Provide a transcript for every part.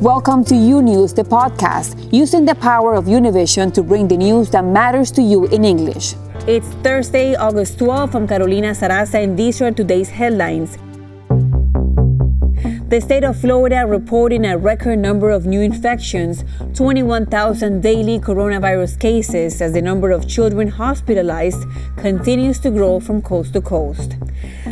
Welcome to U News, the podcast, using the power of Univision to bring the news that matters to you in English. It's Thursday, August 12th. I'm Carolina Sarasa, and these are today's headlines. The state of Florida reporting a record number of new infections, 21,000 daily coronavirus cases, as the number of children hospitalized continues to grow from coast to coast.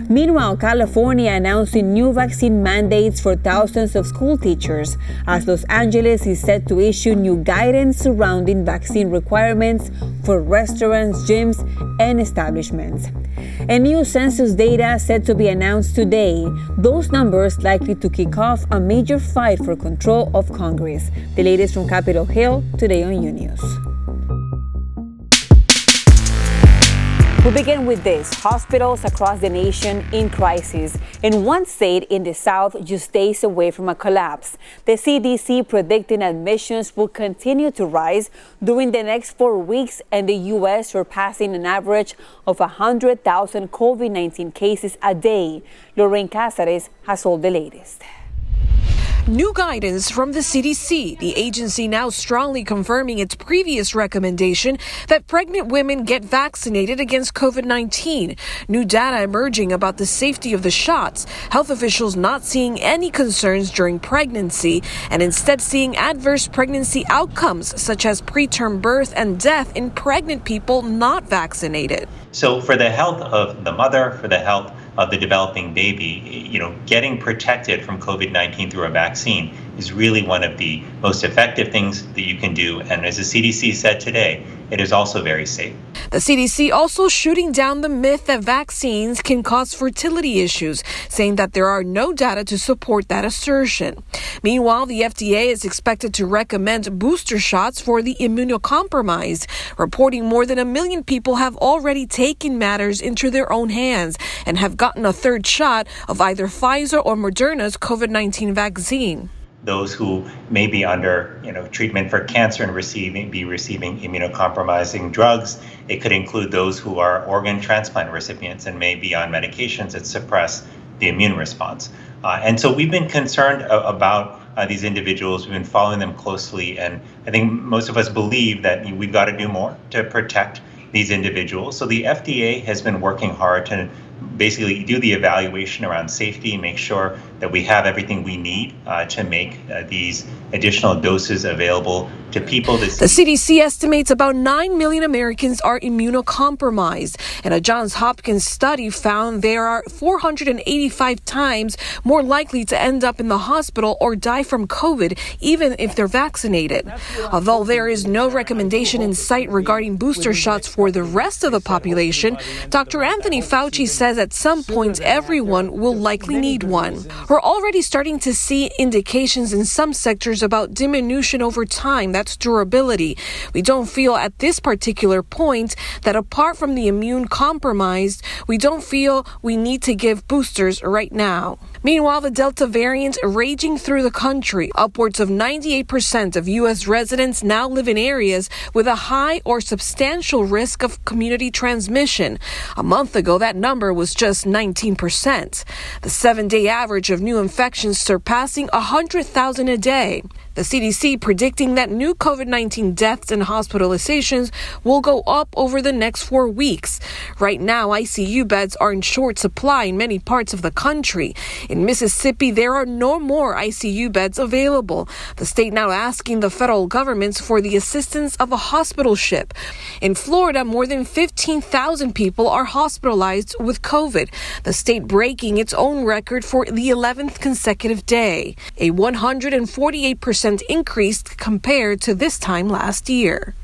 Meanwhile, California announcing new vaccine mandates for thousands of school teachers, as Los Angeles is set to issue new guidance surrounding vaccine requirements for restaurants, gyms, and establishments. And new census data set to be announced today. Those numbers likely to kick off a major fight for control of Congress. The latest from Capitol Hill today on UNews. We begin with this hospitals across the nation in crisis. In one state in the South, just days away from a collapse. The CDC predicting admissions will continue to rise during the next four weeks, and the U.S. surpassing an average of 100,000 COVID 19 cases a day. Lorraine Cáceres has all the latest. New guidance from the CDC, the agency now strongly confirming its previous recommendation that pregnant women get vaccinated against COVID 19. New data emerging about the safety of the shots, health officials not seeing any concerns during pregnancy and instead seeing adverse pregnancy outcomes such as preterm birth and death in pregnant people not vaccinated. So, for the health of the mother, for the health of the developing baby, you know, getting protected from COVID-19 through a vaccine is really one of the most effective things that you can do. And as the CDC said today, it is also very safe. The CDC also shooting down the myth that vaccines can cause fertility issues, saying that there are no data to support that assertion. Meanwhile, the FDA is expected to recommend booster shots for the immunocompromised, reporting more than a million people have already taken matters into their own hands and have gotten a third shot of either Pfizer or Moderna's COVID 19 vaccine those who may be under you know treatment for cancer and receiving be receiving immunocompromising drugs. It could include those who are organ transplant recipients and may be on medications that suppress the immune response. Uh, and so we've been concerned about uh, these individuals. We've been following them closely, and I think most of us believe that we've got to do more to protect these individuals. So the FDA has been working hard to basically do the evaluation around safety, and make sure that we have everything we need uh, to make uh, these additional doses available to people. the CDC estimates about 9 million Americans are immunocompromised, and a Johns Hopkins study found there are 485 times more likely to end up in the hospital or die from COVID, even if they're vaccinated. Although there is no recommendation in sight regarding booster shots for the rest of the population, Dr. Anthony Fauci says at some point everyone will likely need one. We're already starting to see indications in some sectors about diminution over time. Durability. We don't feel at this particular point that apart from the immune compromised, we don't feel we need to give boosters right now. Meanwhile, the Delta variant raging through the country. Upwards of 98% of U.S. residents now live in areas with a high or substantial risk of community transmission. A month ago, that number was just 19%. The seven day average of new infections surpassing 100,000 a day. The CDC predicting that new COVID 19 deaths and hospitalizations will go up over the next four weeks. Right now, ICU beds are in short supply in many parts of the country. In Mississippi, there are no more ICU beds available. The state now asking the federal governments for the assistance of a hospital ship. In Florida, more than 15,000 people are hospitalized with COVID, the state breaking its own record for the 11th consecutive day. A 148% increase compared to this time last year.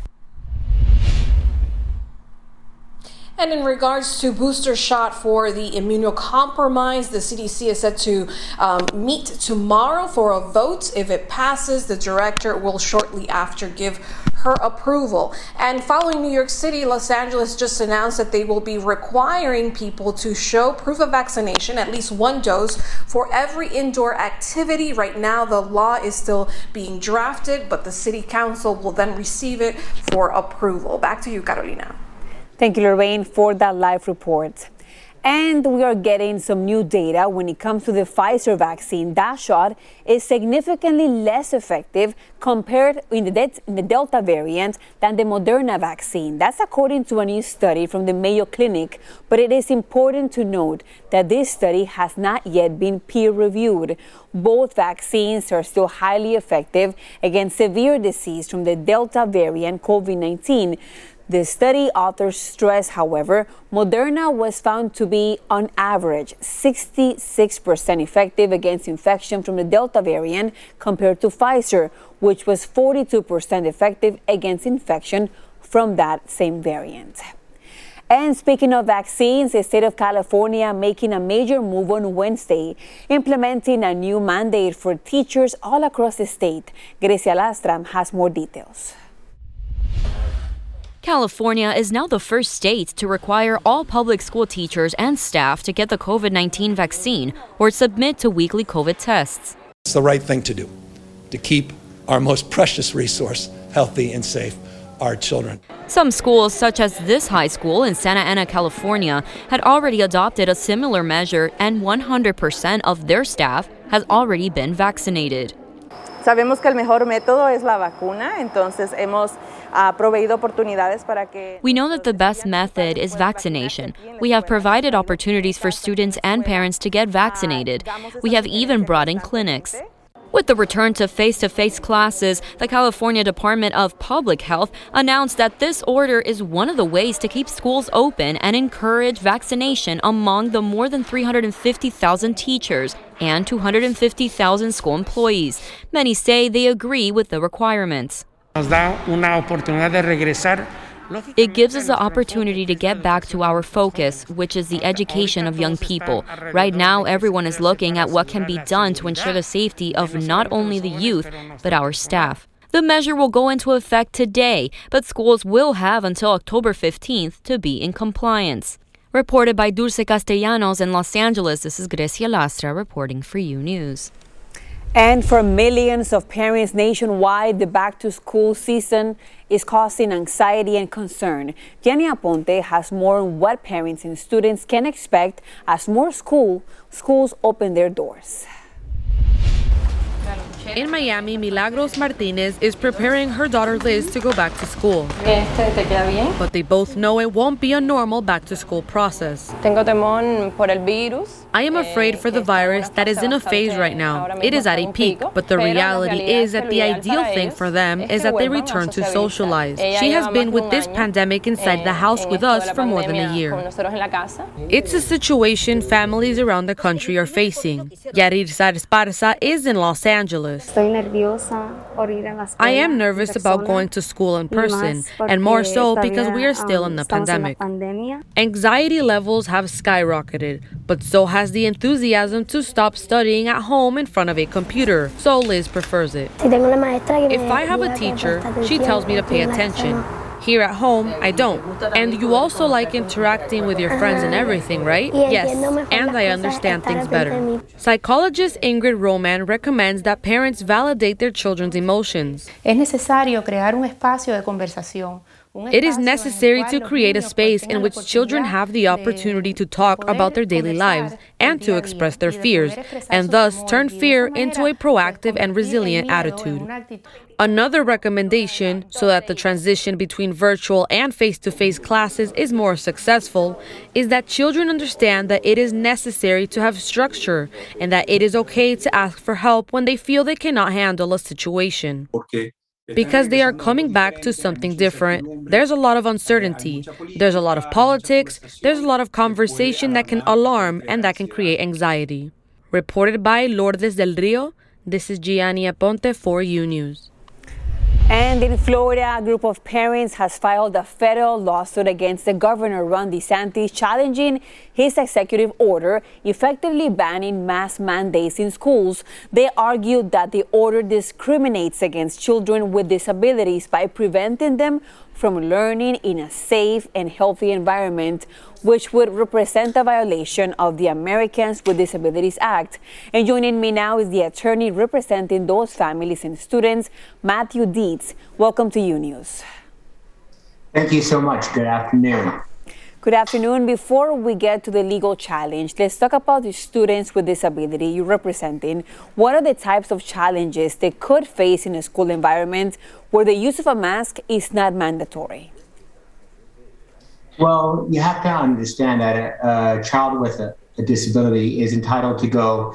And in regards to booster shot for the immunocompromised, the CDC is set to um, meet tomorrow for a vote. If it passes, the director will shortly after give her approval. And following New York City, Los Angeles just announced that they will be requiring people to show proof of vaccination, at least one dose, for every indoor activity. Right now, the law is still being drafted, but the city council will then receive it for approval. Back to you, Carolina. Thank you, Lorraine, for that live report. And we are getting some new data when it comes to the Pfizer vaccine. That shot is significantly less effective compared in the, in the Delta variant than the Moderna vaccine. That's according to a new study from the Mayo Clinic. But it is important to note that this study has not yet been peer reviewed. Both vaccines are still highly effective against severe disease from the Delta variant COVID 19. The study authors stress, however, Moderna was found to be, on average, 66% effective against infection from the Delta variant compared to Pfizer, which was 42% effective against infection from that same variant. And speaking of vaccines, the state of California making a major move on Wednesday, implementing a new mandate for teachers all across the state. Grecia Lastra has more details. California is now the first state to require all public school teachers and staff to get the COVID 19 vaccine or submit to weekly COVID tests. It's the right thing to do to keep our most precious resource healthy and safe our children. Some schools, such as this high school in Santa Ana, California, had already adopted a similar measure, and 100% of their staff has already been vaccinated. Sabemos que el mejor método es la vacuna, entonces hemos uh, proveído oportunidades para que. We know that the best method is vaccination. We have provided opportunities for students and parents to get vaccinated. We have even brought in clinics. With the return to face to face classes, the California Department of Public Health announced that this order is one of the ways to keep schools open and encourage vaccination among the more than 350,000 teachers and 250,000 school employees. Many say they agree with the requirements. Nos da una oportunidad de regresar It gives us the opportunity to get back to our focus, which is the education of young people. Right now, everyone is looking at what can be done to ensure the safety of not only the youth, but our staff. The measure will go into effect today, but schools will have until October 15th to be in compliance. Reported by Dulce Castellanos in Los Angeles, this is Grecia Lastra reporting for U News. And for millions of parents nationwide, the back to school season is causing anxiety and concern. Jenny Aponte has more on what parents and students can expect as more school schools open their doors. In Miami, Milagros Martinez is preparing her daughter Liz to go back to school. But they both know it won't be a normal back to school process. I am afraid for the virus that is in a phase right now. It is at a peak, but the reality is that the ideal thing for them is that they return to socialize. She has been with this pandemic inside the house with us for more than a year. It's a situation families around the country are facing. Yaritza Esparza is in Los Angeles. I am nervous about going to school in person, and more so because we are still in the pandemic. Anxiety levels have skyrocketed, but so has the enthusiasm to stop studying at home in front of a computer, so Liz prefers it. If I have a teacher, she tells me to pay attention. Here at home, I don't. And you also like interacting with your friends and everything, right? Yes, and I understand things better. Psychologist Ingrid Roman recommends that parents validate their children's emotions. Es necesario crear un espacio de conversación. It is necessary to create a space in which children have the opportunity to talk about their daily lives and to express their fears, and thus turn fear into a proactive and resilient attitude. Another recommendation, so that the transition between virtual and face to face classes is more successful, is that children understand that it is necessary to have structure and that it is okay to ask for help when they feel they cannot handle a situation because they are coming back to something different. There's a lot of uncertainty. There's a lot of politics. There's a lot of conversation that can alarm and that can create anxiety. Reported by Lourdes del Rio, this is Gianni Aponte for U News. And in Florida, a group of parents has filed a federal lawsuit against the governor, Ron DeSantis, challenging his executive order effectively banning mask mandates in schools. They argued that the order discriminates against children with disabilities by preventing them from learning in a safe and healthy environment, which would represent a violation of the Americans with Disabilities Act. And joining me now is the attorney representing those families and students, Matthew Dietz. Welcome to U News. Thank you so much. Good afternoon. Good afternoon. Before we get to the legal challenge, let's talk about the students with disability you're representing. What are the types of challenges they could face in a school environment where the use of a mask is not mandatory? Well, you have to understand that a, a child with a, a disability is entitled to go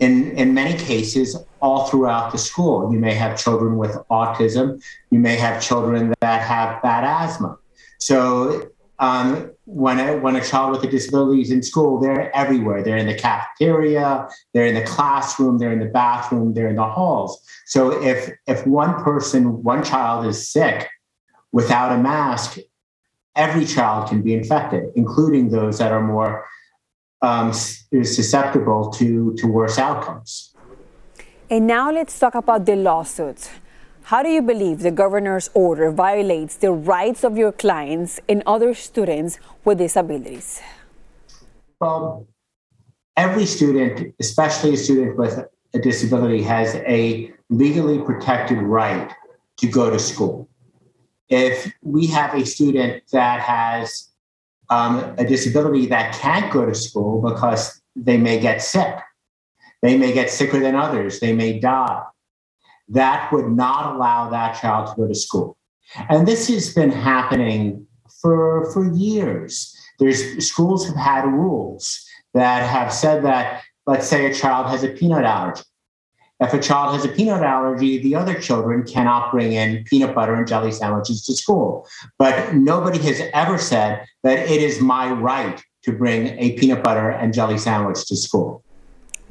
in, in many cases all throughout the school. You may have children with autism, you may have children that have bad asthma. So um, when a, when a child with a disability is in school, they're everywhere. They're in the cafeteria, they're in the classroom, they're in the bathroom, they're in the halls. So if if one person, one child is sick without a mask, every child can be infected, including those that are more um, susceptible to to worse outcomes. And now let's talk about the lawsuits. How do you believe the governor's order violates the rights of your clients and other students with disabilities? Well, every student, especially a student with a disability, has a legally protected right to go to school. If we have a student that has um, a disability that can't go to school because they may get sick, they may get sicker than others, they may die that would not allow that child to go to school. And this has been happening for, for years. There's schools have had rules that have said that, let's say a child has a peanut allergy. If a child has a peanut allergy, the other children cannot bring in peanut butter and jelly sandwiches to school. But nobody has ever said that it is my right to bring a peanut butter and jelly sandwich to school.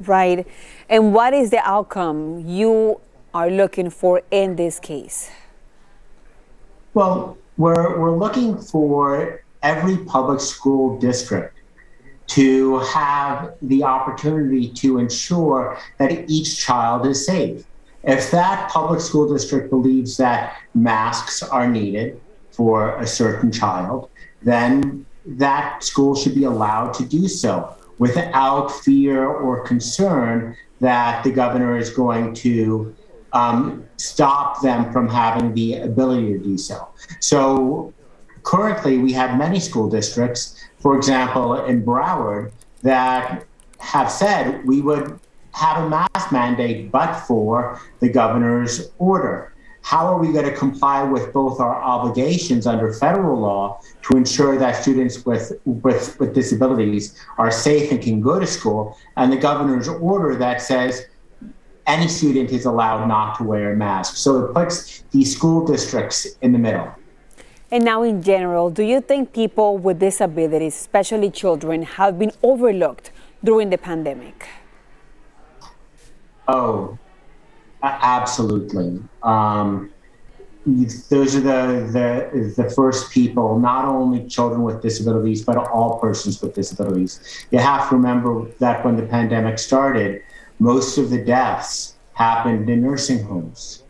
Right. And what is the outcome you are looking for in this case? Well, we're, we're looking for every public school district to have the opportunity to ensure that each child is safe. If that public school district believes that masks are needed for a certain child, then that school should be allowed to do so without fear or concern that the governor is going to um, stop them from having the ability to do so. So currently, we have many school districts, for example, in Broward, that have said we would have a mask mandate but for the governor's order. How are we going to comply with both our obligations under federal law to ensure that students with, with, with disabilities are safe and can go to school, and the governor's order that says any student is allowed not to wear a mask. So it puts the school districts in the middle. And now, in general, do you think people with disabilities, especially children, have been overlooked during the pandemic? Oh, absolutely. Um, those are the, the the first people, not only children with disabilities, but all persons with disabilities. You have to remember that when the pandemic started, most of the deaths happened in nursing homes.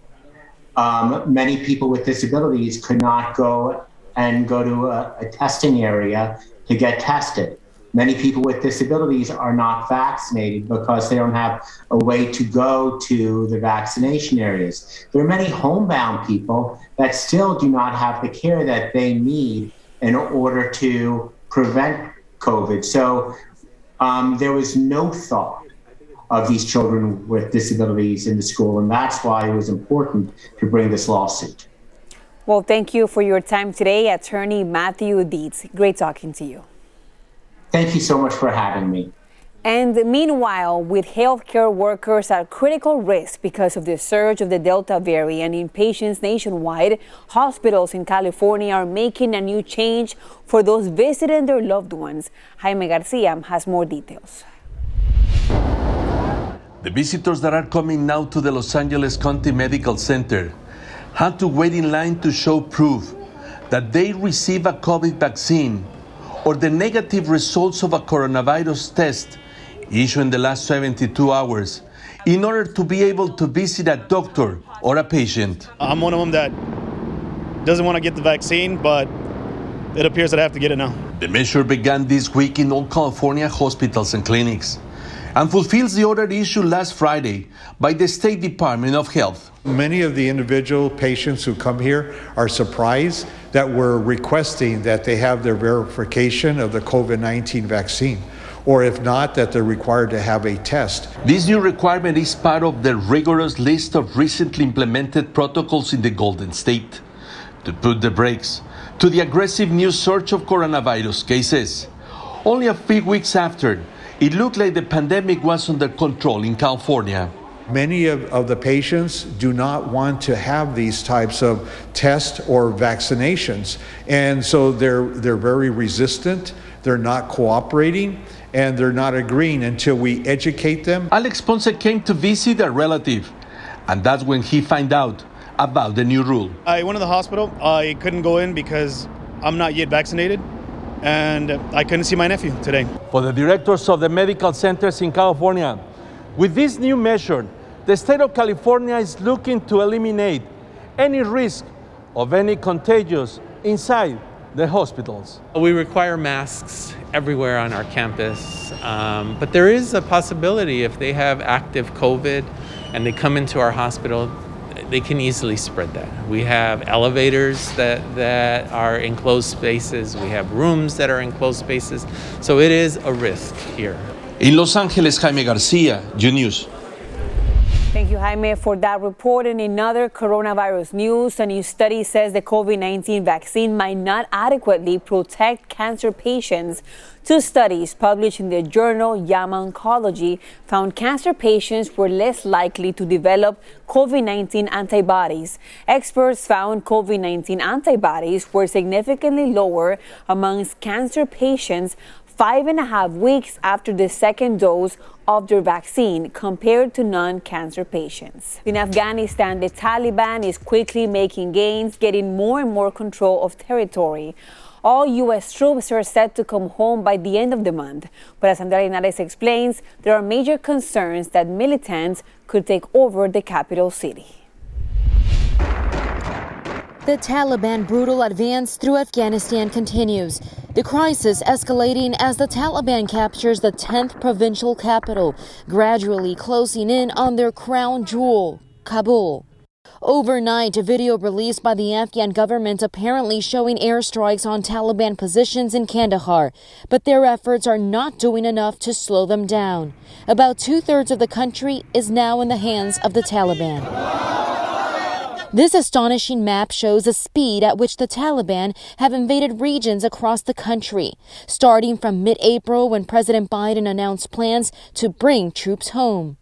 Um, many people with disabilities could not go and go to a, a testing area to get tested. Many people with disabilities are not vaccinated because they don't have a way to go to the vaccination areas. There are many homebound people that still do not have the care that they need in order to prevent COVID. So um, there was no thought of these children with disabilities in the school. And that's why it was important to bring this lawsuit. Well, thank you for your time today, Attorney Matthew Dietz. Great talking to you. Thank you so much for having me. And meanwhile, with healthcare workers at critical risk because of the surge of the Delta variant in patients nationwide, hospitals in California are making a new change for those visiting their loved ones. Jaime Garcia has more details. The visitors that are coming now to the Los Angeles County Medical Center had to wait in line to show proof that they receive a COVID vaccine or the negative results of a coronavirus test issued in the last 72 hours in order to be able to visit a doctor or a patient. I'm one of them that doesn't want to get the vaccine, but it appears that I have to get it now. The measure began this week in all California hospitals and clinics. And fulfills the order issued last Friday by the State Department of Health. Many of the individual patients who come here are surprised that we're requesting that they have their verification of the COVID 19 vaccine, or if not, that they're required to have a test. This new requirement is part of the rigorous list of recently implemented protocols in the Golden State to put the brakes to the aggressive new surge of coronavirus cases. Only a few weeks after, it looked like the pandemic was under control in California. Many of, of the patients do not want to have these types of tests or vaccinations. And so they're, they're very resistant, they're not cooperating, and they're not agreeing until we educate them. Alex Ponce came to visit a relative, and that's when he found out about the new rule. I went to the hospital. I couldn't go in because I'm not yet vaccinated, and I couldn't see my nephew today. For the directors of the medical centers in California, with this new measure, the state of California is looking to eliminate any risk of any contagious inside the hospitals. We require masks everywhere on our campus, um, but there is a possibility if they have active COVID and they come into our hospital, they can easily spread that. We have elevators that, that are enclosed spaces, we have rooms that are enclosed spaces, so it is a risk here. In Los Angeles, Jaime Garcia, U News. Thank you, Jaime, for that report. And in other coronavirus news, a new study says the COVID 19 vaccine might not adequately protect cancer patients. Two studies published in the journal JAMA Oncology found cancer patients were less likely to develop COVID 19 antibodies. Experts found COVID 19 antibodies were significantly lower amongst cancer patients five and a half weeks after the second dose of their vaccine compared to non cancer patients. In Afghanistan, the Taliban is quickly making gains, getting more and more control of territory. All U.S. troops are set to come home by the end of the month. But as Andrea Linares explains, there are major concerns that militants could take over the capital city. The Taliban brutal advance through Afghanistan continues. The crisis escalating as the Taliban captures the 10th provincial capital, gradually closing in on their crown jewel, Kabul. Overnight, a video released by the Afghan government apparently showing airstrikes on Taliban positions in Kandahar, but their efforts are not doing enough to slow them down. About two thirds of the country is now in the hands of the Taliban. This astonishing map shows the speed at which the Taliban have invaded regions across the country, starting from mid April when President Biden announced plans to bring troops home.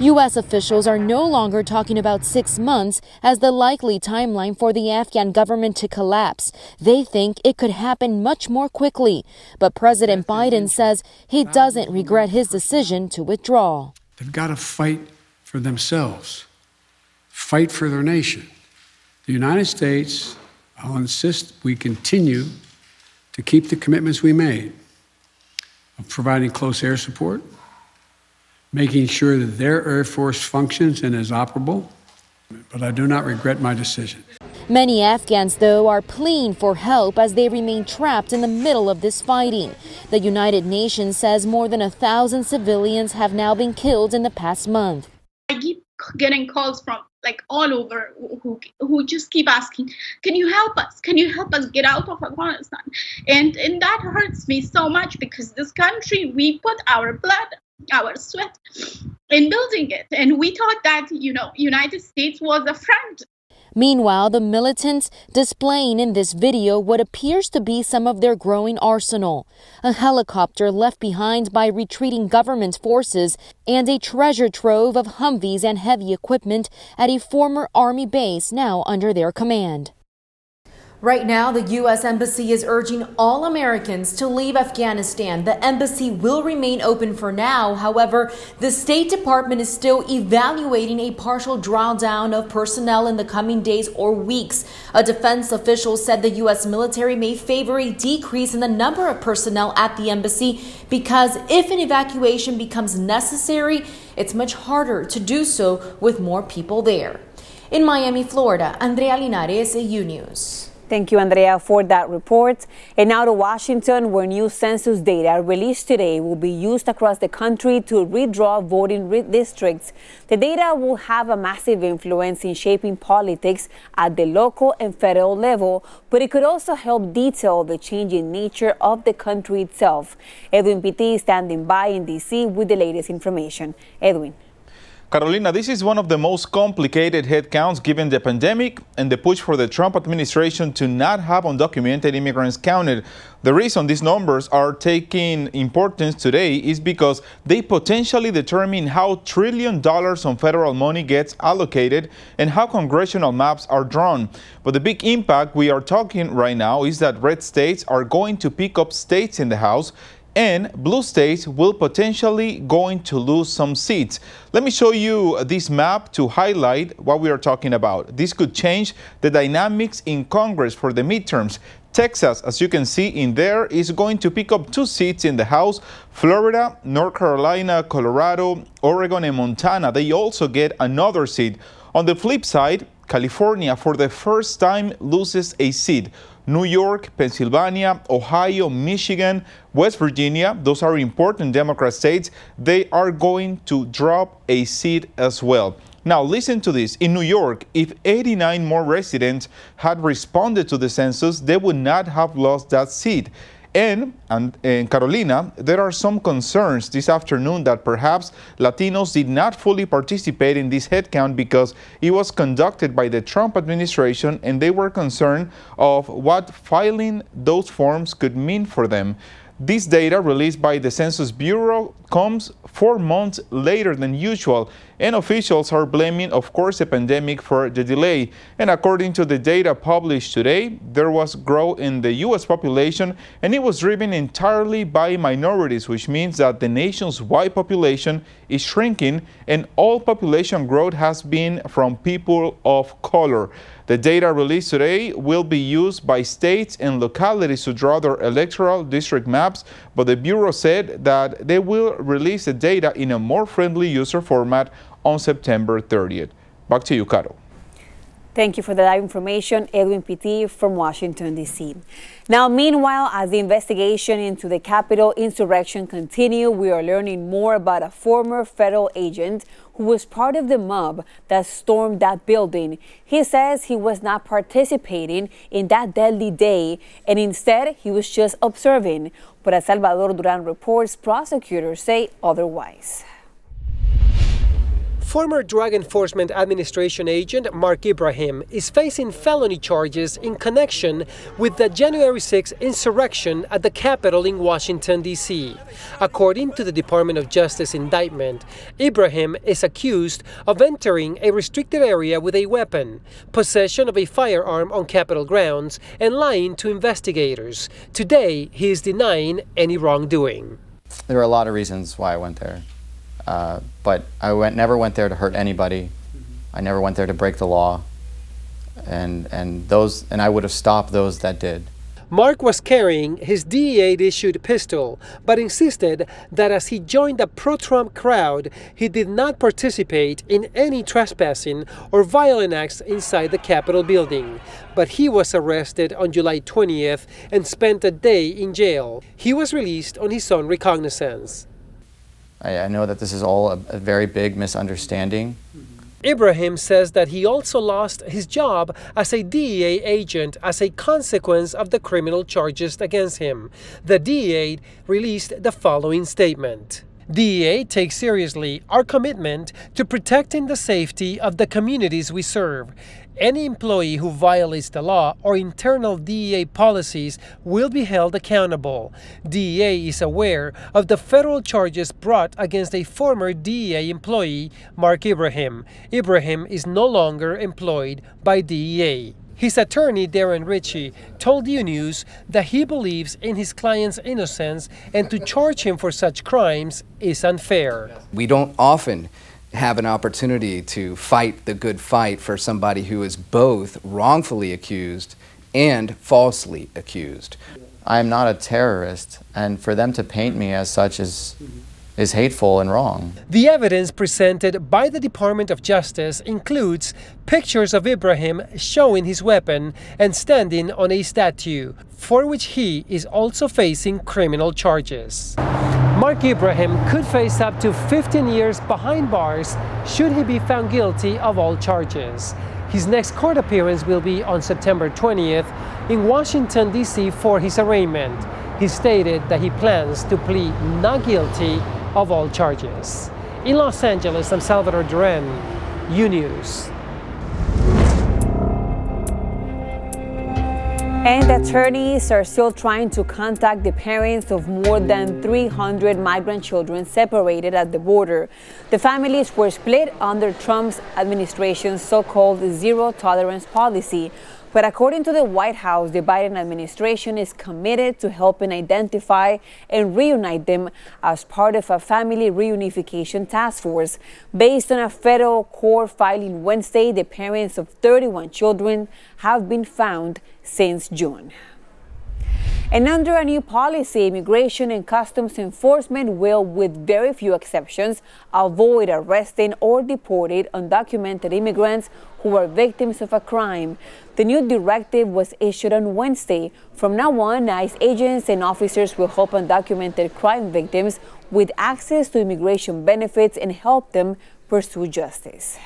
U.S. officials are no longer talking about six months as the likely timeline for the Afghan government to collapse. They think it could happen much more quickly. But President Biden says he doesn't regret his decision to withdraw. They've got to fight for themselves fight for their nation. The United States, I'll insist we continue to keep the commitments we made of providing close air support, making sure that their Air Force functions and is operable, but I do not regret my decision. Many Afghans, though, are pleading for help as they remain trapped in the middle of this fighting. The United Nations says more than a thousand civilians have now been killed in the past month. I keep getting calls from like all over who who just keep asking, "Can you help us? Can you help us get out of Afghanistan?" And and that hurts me so much because this country we put our blood, our sweat in building it, and we thought that you know United States was a friend Meanwhile, the militants displaying in this video what appears to be some of their growing arsenal a helicopter left behind by retreating government forces, and a treasure trove of Humvees and heavy equipment at a former Army base now under their command. Right now, the U.S. Embassy is urging all Americans to leave Afghanistan. The embassy will remain open for now. However, the State Department is still evaluating a partial drawdown of personnel in the coming days or weeks. A defense official said the U.S. military may favor a decrease in the number of personnel at the embassy because if an evacuation becomes necessary, it's much harder to do so with more people there. In Miami, Florida, Andrea Linares, U News. Thank you, Andrea, for that report. And now to Washington, where new census data released today will be used across the country to redraw voting re- districts. The data will have a massive influence in shaping politics at the local and federal level, but it could also help detail the changing nature of the country itself. Edwin Pitti is standing by in D.C. with the latest information. Edwin. Carolina, this is one of the most complicated headcounts given the pandemic and the push for the Trump administration to not have undocumented immigrants counted. The reason these numbers are taking importance today is because they potentially determine how trillion dollars on federal money gets allocated and how congressional maps are drawn. But the big impact we are talking right now is that red states are going to pick up states in the House and blue states will potentially going to lose some seats. Let me show you this map to highlight what we are talking about. This could change the dynamics in Congress for the midterms. Texas, as you can see in there, is going to pick up two seats in the House. Florida, North Carolina, Colorado, Oregon, and Montana, they also get another seat. On the flip side, California, for the first time, loses a seat. New York, Pennsylvania, Ohio, Michigan, West Virginia, those are important Democrat states, they are going to drop a seat as well. Now, listen to this. In New York, if 89 more residents had responded to the census, they would not have lost that seat. And, and in Carolina, there are some concerns this afternoon that perhaps Latinos did not fully participate in this headcount because it was conducted by the Trump administration and they were concerned of what filing those forms could mean for them. This data released by the Census Bureau comes four months later than usual, and officials are blaming, of course, the pandemic for the delay. And according to the data published today, there was growth in the U.S. population, and it was driven entirely by minorities, which means that the nation's white population is shrinking, and all population growth has been from people of color. The data released today will be used by states and localities to draw their electoral district maps, but the Bureau said that they will release the data in a more friendly user format on September 30th. Back to you, Caro. Thank you for that information, Edwin Pitti from Washington, D.C. Now, meanwhile, as the investigation into the Capitol insurrection continue, we are learning more about a former federal agent who was part of the mob that stormed that building. He says he was not participating in that deadly day, and instead he was just observing. But as Salvador Duran reports, prosecutors say otherwise. Former Drug Enforcement Administration agent Mark Ibrahim is facing felony charges in connection with the January 6 insurrection at the Capitol in Washington, D.C. According to the Department of Justice indictment, Ibrahim is accused of entering a restricted area with a weapon, possession of a firearm on Capitol grounds, and lying to investigators. Today, he is denying any wrongdoing. There are a lot of reasons why I went there. Uh, but I went, never went there to hurt anybody. I never went there to break the law, and and those and I would have stopped those that did. Mark was carrying his DEA issued pistol, but insisted that as he joined the pro Trump crowd, he did not participate in any trespassing or violent acts inside the Capitol building. But he was arrested on July 20th and spent a day in jail. He was released on his own recognizance. I, I know that this is all a, a very big misunderstanding. Mm-hmm. Ibrahim says that he also lost his job as a DEA agent as a consequence of the criminal charges against him. The DEA released the following statement. DEA takes seriously our commitment to protecting the safety of the communities we serve. Any employee who violates the law or internal DEA policies will be held accountable. DEA is aware of the federal charges brought against a former DEA employee, Mark Ibrahim. Ibrahim is no longer employed by DEA. His attorney, Darren Ritchie, told U News that he believes in his client's innocence and to charge him for such crimes is unfair. We don't often have an opportunity to fight the good fight for somebody who is both wrongfully accused and falsely accused. I am not a terrorist, and for them to paint me as such is is hateful and wrong. The evidence presented by the Department of Justice includes pictures of Ibrahim showing his weapon and standing on a statue, for which he is also facing criminal charges. Mark Ibrahim could face up to 15 years behind bars should he be found guilty of all charges. His next court appearance will be on September 20th in Washington, D.C. for his arraignment. He stated that he plans to plead not guilty of all charges. In Los Angeles, I'm Salvador Duran, U. And attorneys are still trying to contact the parents of more than 300 migrant children separated at the border. The families were split under Trump's administration's so called zero tolerance policy. But according to the White House, the Biden administration is committed to helping identify and reunite them as part of a family reunification task force. Based on a federal court filing Wednesday, the parents of 31 children have been found since June. And under a new policy, Immigration and Customs Enforcement will, with very few exceptions, avoid arresting or deporting undocumented immigrants who are victims of a crime. The new directive was issued on Wednesday. From now on, ICE agents and officers will help undocumented crime victims with access to immigration benefits and help them pursue justice.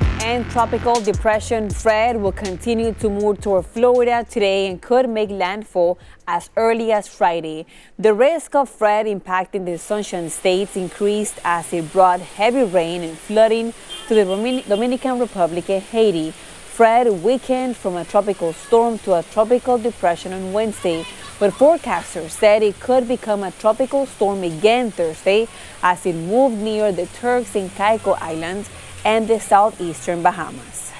And tropical depression Fred will continue to move toward Florida today and could make landfall as early as Friday. The risk of Fred impacting the Sunshine States increased as it brought heavy rain and flooding to the Dominican Republic and Haiti. Fred weakened from a tropical storm to a tropical depression on Wednesday, but forecasters said it could become a tropical storm again Thursday as it moved near the Turks and Caicos Islands and the southeastern Bahamas.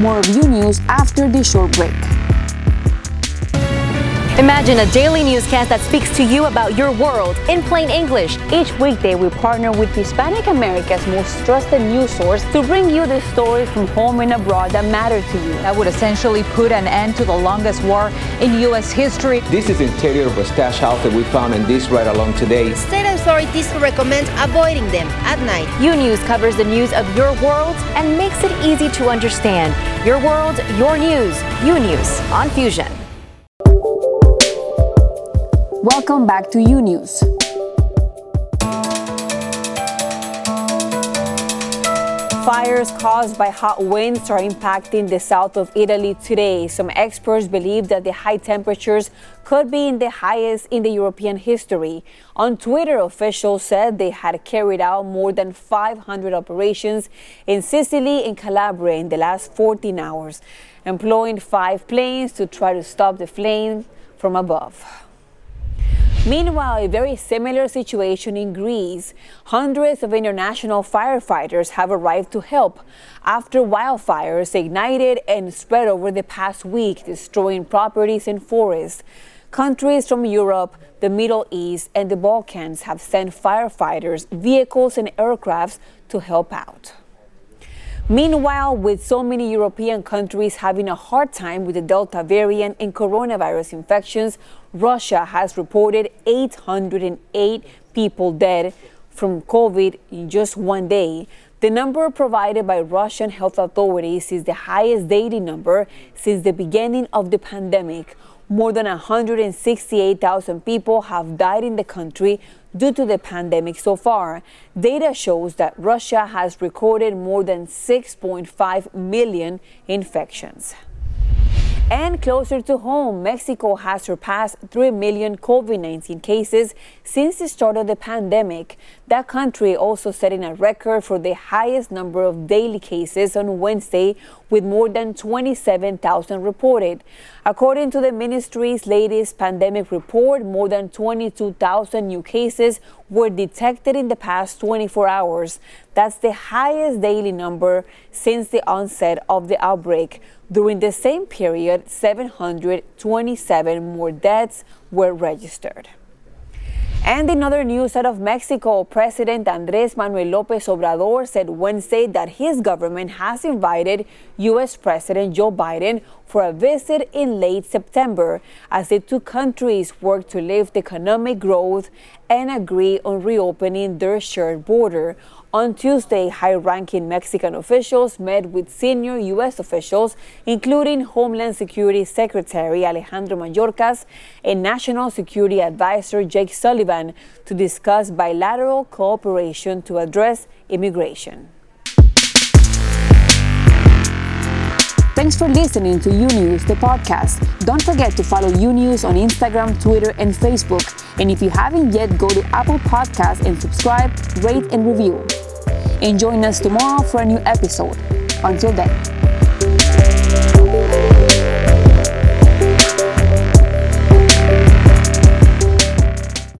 More of U News after the short break. Imagine a daily newscast that speaks to you about your world in plain English. Each weekday, we partner with Hispanic America's most trusted news source to bring you the stories from home and abroad that matter to you. That would essentially put an end to the longest war in U.S. history. This is the interior of a stash house that we found in this right along today. State authorities recommend avoiding them at night. U News covers the news of your world and makes it easy to understand. Your world, your news. U News on Fusion. Welcome back to U News. Fires caused by hot winds are impacting the south of Italy today. Some experts believe that the high temperatures could be in the highest in the European history. On Twitter, officials said they had carried out more than 500 operations in Sicily and Calabria in the last 14 hours, employing five planes to try to stop the flame from above. Meanwhile, a very similar situation in Greece. Hundreds of international firefighters have arrived to help after wildfires ignited and spread over the past week, destroying properties and forests. Countries from Europe, the Middle East, and the Balkans have sent firefighters, vehicles, and aircrafts to help out. Meanwhile, with so many European countries having a hard time with the Delta variant and coronavirus infections, Russia has reported 808 people dead from COVID in just one day. The number provided by Russian health authorities is the highest daily number since the beginning of the pandemic. More than 168,000 people have died in the country due to the pandemic so far. Data shows that Russia has recorded more than 6.5 million infections. And closer to home, Mexico has surpassed 3 million COVID 19 cases since the start of the pandemic. That country also setting a record for the highest number of daily cases on Wednesday, with more than 27,000 reported. According to the ministry's latest pandemic report, more than 22,000 new cases were detected in the past 24 hours. That's the highest daily number since the onset of the outbreak. During the same period, 727 more deaths were registered. And in other news out of Mexico, President Andres Manuel Lopez Obrador said Wednesday that his government has invited U.S. President Joe Biden for a visit in late September as the two countries work to lift economic growth and agree on reopening their shared border. On Tuesday, high ranking Mexican officials met with senior U.S. officials, including Homeland Security Secretary Alejandro Mayorkas and National Security Advisor Jake Sullivan, to discuss bilateral cooperation to address immigration. Thanks for listening to U News, the podcast. Don't forget to follow U News on Instagram, Twitter, and Facebook. And if you haven't yet, go to Apple Podcasts and subscribe, rate, and review. And join us tomorrow for a new episode. Until then.